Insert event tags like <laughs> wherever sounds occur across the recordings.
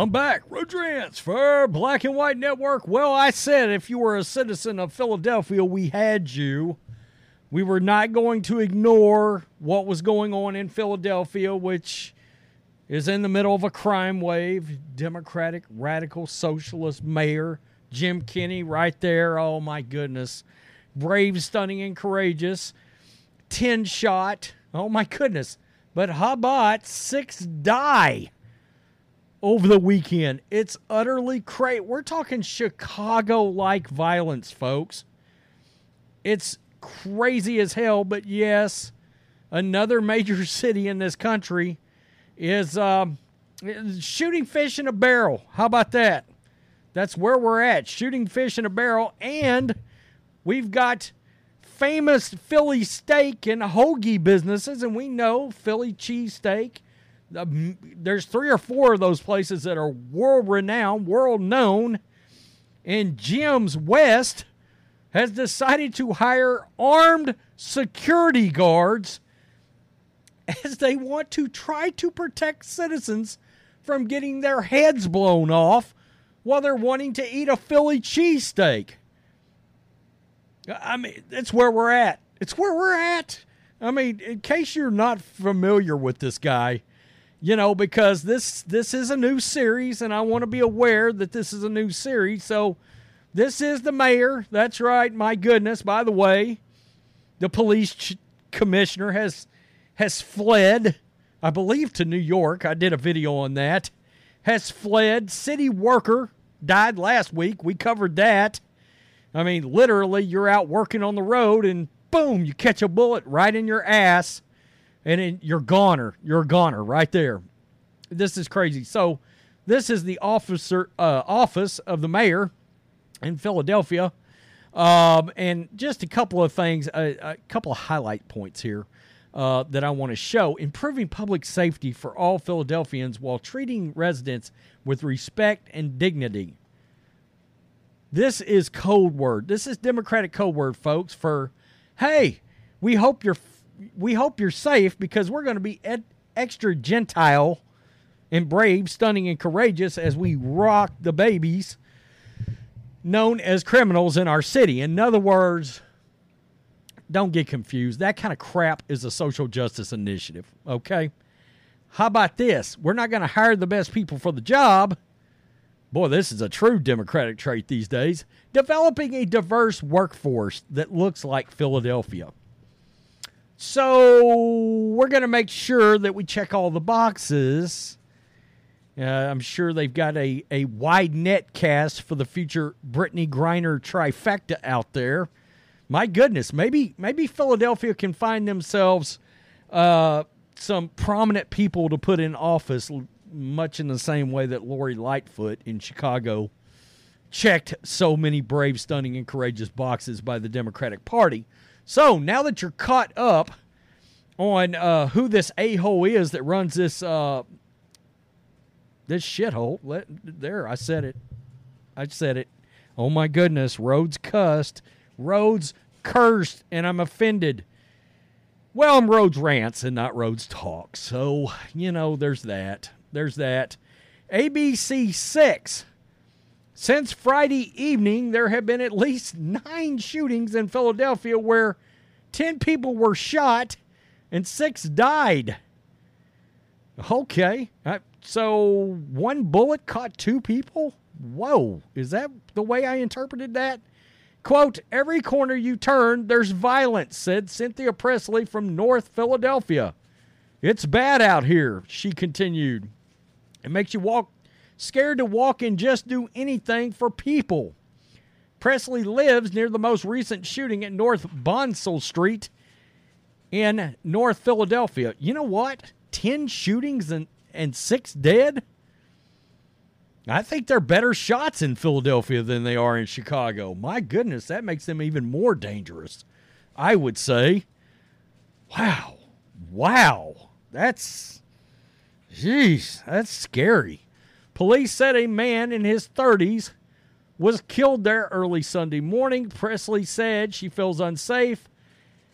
I'm back. Rhodes rants for Black and White Network. Well, I said if you were a citizen of Philadelphia, we had you. We were not going to ignore what was going on in Philadelphia, which is in the middle of a crime wave. Democratic, radical, socialist mayor Jim Kenney right there. Oh, my goodness. Brave, stunning, and courageous. 10 shot. Oh, my goodness. But how about six die? Over the weekend. It's utterly crazy. We're talking Chicago like violence, folks. It's crazy as hell, but yes, another major <laughs> city in this country is um, shooting fish in a barrel. How about that? That's where we're at, shooting fish in a barrel. And we've got famous Philly steak and hoagie businesses, and we know Philly cheesesteak there's three or four of those places that are world renowned, world known, and Jim's West has decided to hire armed security guards as they want to try to protect citizens from getting their heads blown off while they're wanting to eat a Philly cheesesteak. I mean, that's where we're at. It's where we're at. I mean, in case you're not familiar with this guy, you know, because this this is a new series, and I want to be aware that this is a new series. So, this is the mayor. That's right. My goodness. By the way, the police ch- commissioner has has fled. I believe to New York. I did a video on that. Has fled. City worker died last week. We covered that. I mean, literally, you're out working on the road, and boom, you catch a bullet right in your ass and it, you're goner. You're a goner right there. This is crazy. So, this is the officer uh, office of the mayor in Philadelphia, um, and just a couple of things, a, a couple of highlight points here. Uh, that I want to show improving public safety for all Philadelphians while treating residents with respect and dignity. This is code word. This is Democratic code word, folks, for hey, we hope you're we hope you're safe because we're going to be ed- extra gentile and brave, stunning, and courageous as we rock the babies known as criminals in our city. In other words, don't get confused. That kind of crap is a social justice initiative, okay? How about this? We're not going to hire the best people for the job. Boy, this is a true Democratic trait these days. Developing a diverse workforce that looks like Philadelphia. So we're going to make sure that we check all the boxes. Uh, I'm sure they've got a, a wide net cast for the future Brittney Griner trifecta out there. My goodness, maybe maybe Philadelphia can find themselves uh, some prominent people to put in office, much in the same way that Lori Lightfoot in Chicago checked so many brave, stunning, and courageous boxes by the Democratic Party. So now that you're caught up on uh, who this a hole is that runs this uh, this shithole, let there I said it, I said it. Oh my goodness, Rhodes cussed, Rhodes cursed, and I'm offended. Well, I'm Rhodes rants and not Rhodes talks, so you know there's that. There's that. ABC six since Friday evening, there have been at least nine shootings in Philadelphia where 10 people were shot and six died. Okay. Uh, so one bullet caught two people? Whoa. Is that the way I interpreted that? Quote, every corner you turn, there's violence, said Cynthia Presley from North Philadelphia. It's bad out here, she continued. It makes you walk scared to walk and just do anything for people. Presley lives near the most recent shooting at North Bonsall Street in North Philadelphia. You know what? 10 shootings and, and six dead? I think they're better shots in Philadelphia than they are in Chicago. My goodness, that makes them even more dangerous. I would say. Wow. Wow. That's. Jeez, that's scary. Police said a man in his 30s was killed there early Sunday morning. Presley said she feels unsafe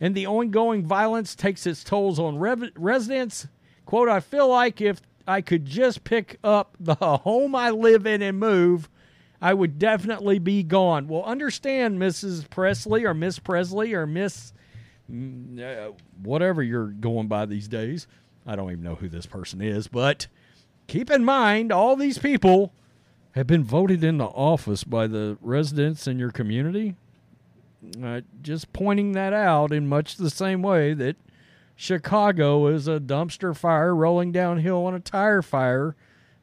and the ongoing violence takes its tolls on rev- residents. Quote, I feel like if I could just pick up the home I live in and move, I would definitely be gone. Well, understand, Mrs. Presley or Miss Presley or Miss mm, uh, whatever you're going by these days. I don't even know who this person is, but keep in mind all these people have been voted into office by the residents in your community. Uh, just pointing that out in much the same way that Chicago is a dumpster fire rolling downhill on a tire fire.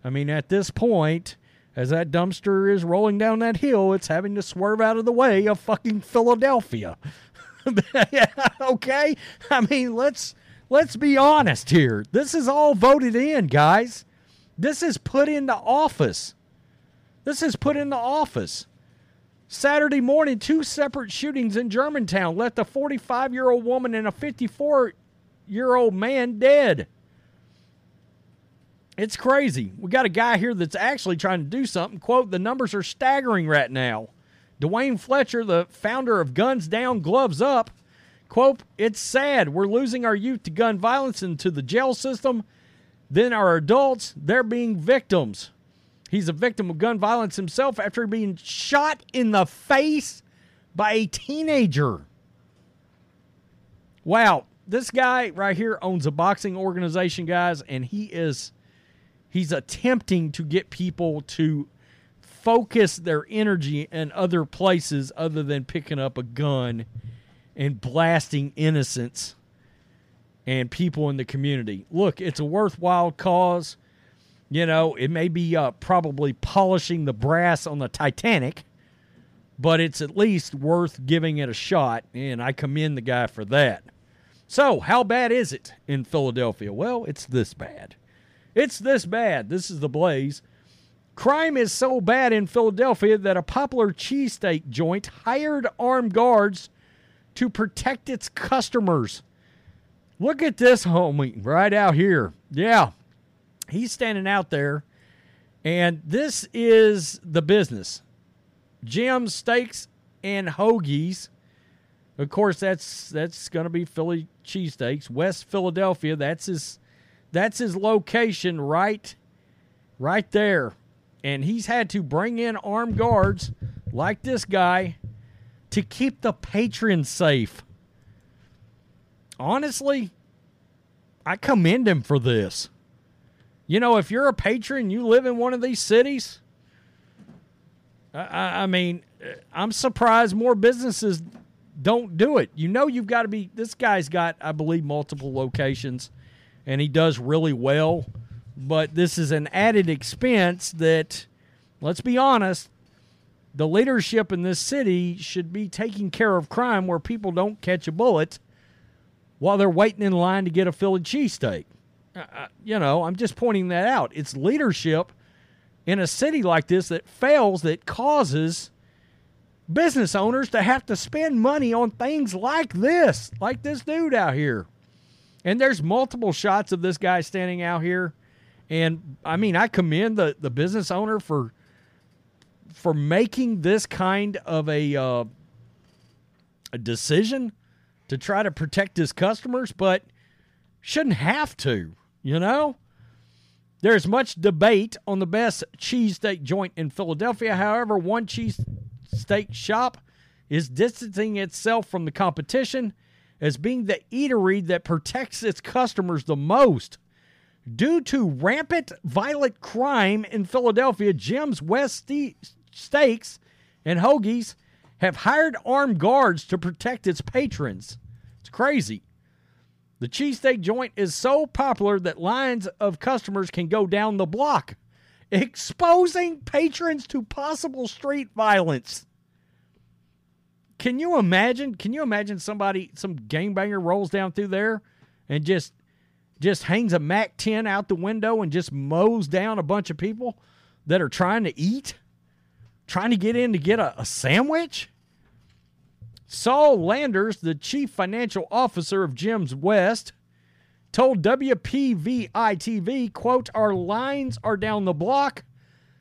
I mean, at this point, as that dumpster is rolling down that hill, it's having to swerve out of the way of fucking Philadelphia. <laughs> okay? I mean, let's let's be honest here. This is all voted in, guys. This is put into office. This is put into office. Saturday morning, two separate shootings in Germantown left a 45 year old woman and a 54 year old man dead. It's crazy. We got a guy here that's actually trying to do something. Quote, the numbers are staggering right now. Dwayne Fletcher, the founder of Guns Down, Gloves Up, quote, it's sad. We're losing our youth to gun violence and to the jail system. Then our adults, they're being victims. He's a victim of gun violence himself after being shot in the face by a teenager. Wow, this guy right here owns a boxing organization, guys, and he is he's attempting to get people to focus their energy in other places other than picking up a gun and blasting innocents and people in the community. Look, it's a worthwhile cause. You know, it may be uh, probably polishing the brass on the Titanic, but it's at least worth giving it a shot, and I commend the guy for that. So, how bad is it in Philadelphia? Well, it's this bad. It's this bad. This is the blaze. Crime is so bad in Philadelphia that a popular cheesesteak joint hired armed guards to protect its customers. Look at this homie right out here. Yeah, he's standing out there, and this is the business Jim Steaks and Hoagies of course, that's that's going to be Philly cheesesteaks, West Philadelphia. That's his that's his location right right there. And he's had to bring in armed guards like this guy to keep the patrons safe. Honestly, I commend him for this. You know, if you're a patron, you live in one of these cities. I, I mean, uh, I'm surprised more businesses don't do it. You know you've got to be this guy's got I believe multiple locations and he does really well, but this is an added expense that let's be honest, the leadership in this city should be taking care of crime where people don't catch a bullet while they're waiting in line to get a Philly cheesesteak. Uh, uh you know, I'm just pointing that out. It's leadership in a city like this that fails that causes business owners to have to spend money on things like this, like this dude out here. And there's multiple shots of this guy standing out here. And I mean, I commend the, the business owner for for making this kind of a uh, a decision to try to protect his customers, but shouldn't have to, you know? There's much debate on the best cheesesteak joint in Philadelphia. However, one cheese steak shop is distancing itself from the competition as being the eatery that protects its customers the most. Due to rampant violent crime in Philadelphia, Jim's West Steaks and Hoagies have hired armed guards to protect its patrons. It's crazy. The cheesesteak joint is so popular that lines of customers can go down the block, exposing patrons to possible street violence. Can you imagine? Can you imagine somebody, some gangbanger rolls down through there and just just hangs a Mac 10 out the window and just mows down a bunch of people that are trying to eat, trying to get in to get a, a sandwich? Saul Landers, the chief financial officer of Jim's West, told WPVI TV, quote, Our lines are down the block.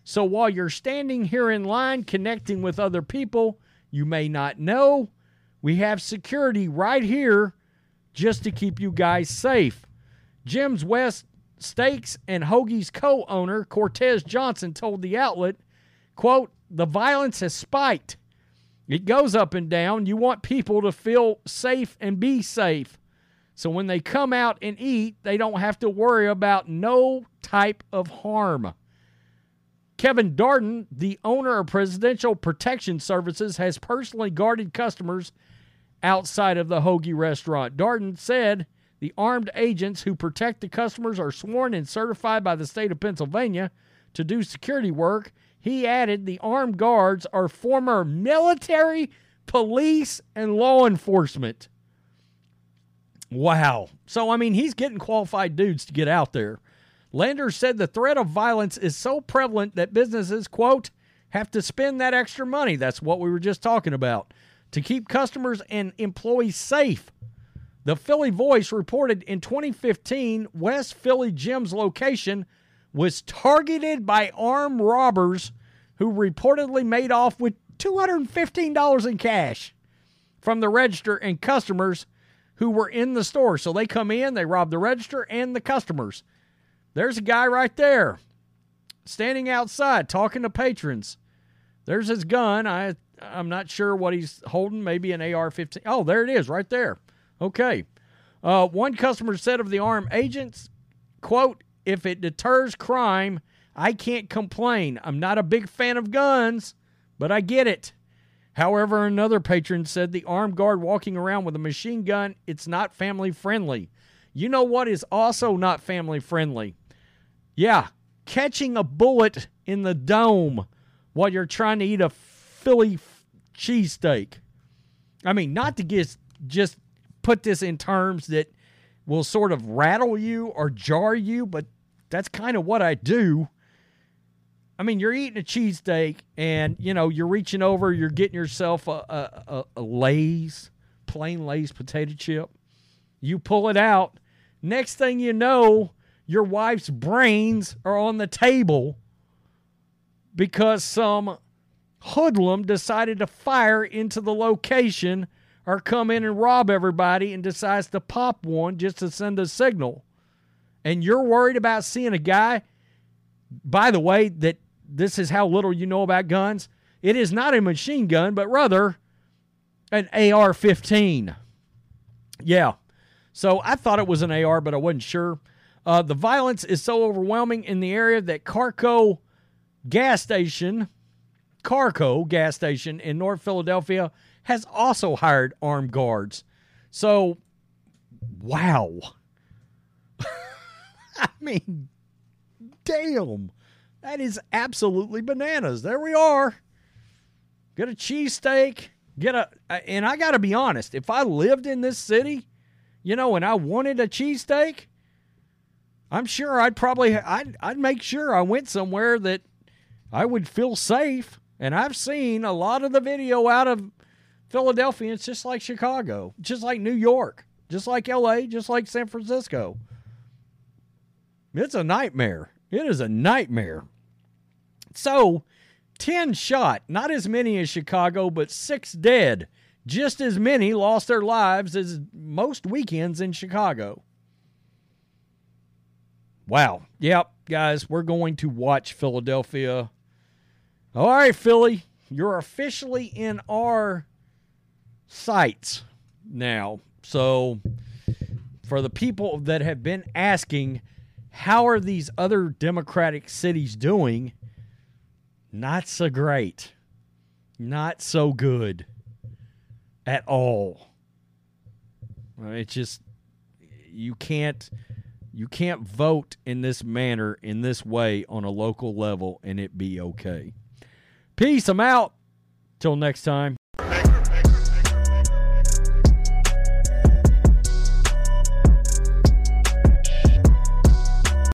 So while you're standing here in line connecting with other people, you may not know. We have security right here just to keep you guys safe. Jim's West Steaks and Hoagie's co-owner Cortez Johnson told the outlet, "quote The violence has spiked. It goes up and down. You want people to feel safe and be safe. So when they come out and eat, they don't have to worry about no type of harm." Kevin Darden, the owner of Presidential Protection Services, has personally guarded customers outside of the Hoagie restaurant. Darden said the armed agents who protect the customers are sworn and certified by the state of Pennsylvania to do security work. He added the armed guards are former military, police, and law enforcement. Wow. So, I mean, he's getting qualified dudes to get out there. Landers said the threat of violence is so prevalent that businesses, quote, have to spend that extra money. That's what we were just talking about to keep customers and employees safe. The Philly Voice reported in 2015 West Philly Jim's location was targeted by armed robbers who reportedly made off with $215 in cash from the register and customers who were in the store. So they come in, they rob the register and the customers. There's a guy right there standing outside talking to patrons. There's his gun. I I'm not sure what he's holding. Maybe an AR-15. Oh, there it is, right there. Okay. Uh, one customer said of the armed agents, "quote If it deters crime, I can't complain. I'm not a big fan of guns, but I get it." However, another patron said the armed guard walking around with a machine gun, it's not family friendly. You know what is also not family friendly? Yeah, catching a bullet in the dome while you're trying to eat a Philly cheesesteak. I mean, not to get just put this in terms that will sort of rattle you or jar you, but that's kind of what I do. I mean, you're eating a cheesesteak and, you know, you're reaching over, you're getting yourself a, a, a, a Lay's, plain Lay's potato chip. You pull it out. Next thing you know, your wife's brains are on the table because some hoodlum decided to fire into the location or come in and rob everybody and decides to pop one just to send a signal. And you're worried about seeing a guy, by the way, that this is how little you know about guns. It is not a machine gun, but rather an AR 15. Yeah. So I thought it was an AR, but I wasn't sure. Uh, the violence is so overwhelming in the area that Carco gas station, Carco gas station in North Philadelphia, has also hired armed guards. So, wow. <laughs> I mean, damn. That is absolutely bananas. There we are. Get a cheesesteak. Get a, uh, and I got to be honest, if I lived in this city, you know, and I wanted a cheesesteak, I'm sure I'd probably, I'd, I'd make sure I went somewhere that I would feel safe. And I've seen a lot of the video out of Philadelphia. It's just like Chicago, just like New York, just like LA, just like San Francisco. It's a nightmare. It is a nightmare. So, 10 shot, not as many as Chicago, but six dead. Just as many lost their lives as most weekends in Chicago. Wow. Yep, guys, we're going to watch Philadelphia. All right, Philly, you're officially in our sights now. So, for the people that have been asking, how are these other Democratic cities doing? Not so great. Not so good at all. It's just you can't you can't vote in this manner in this way on a local level and it be okay. Peace. I'm out. Till next time.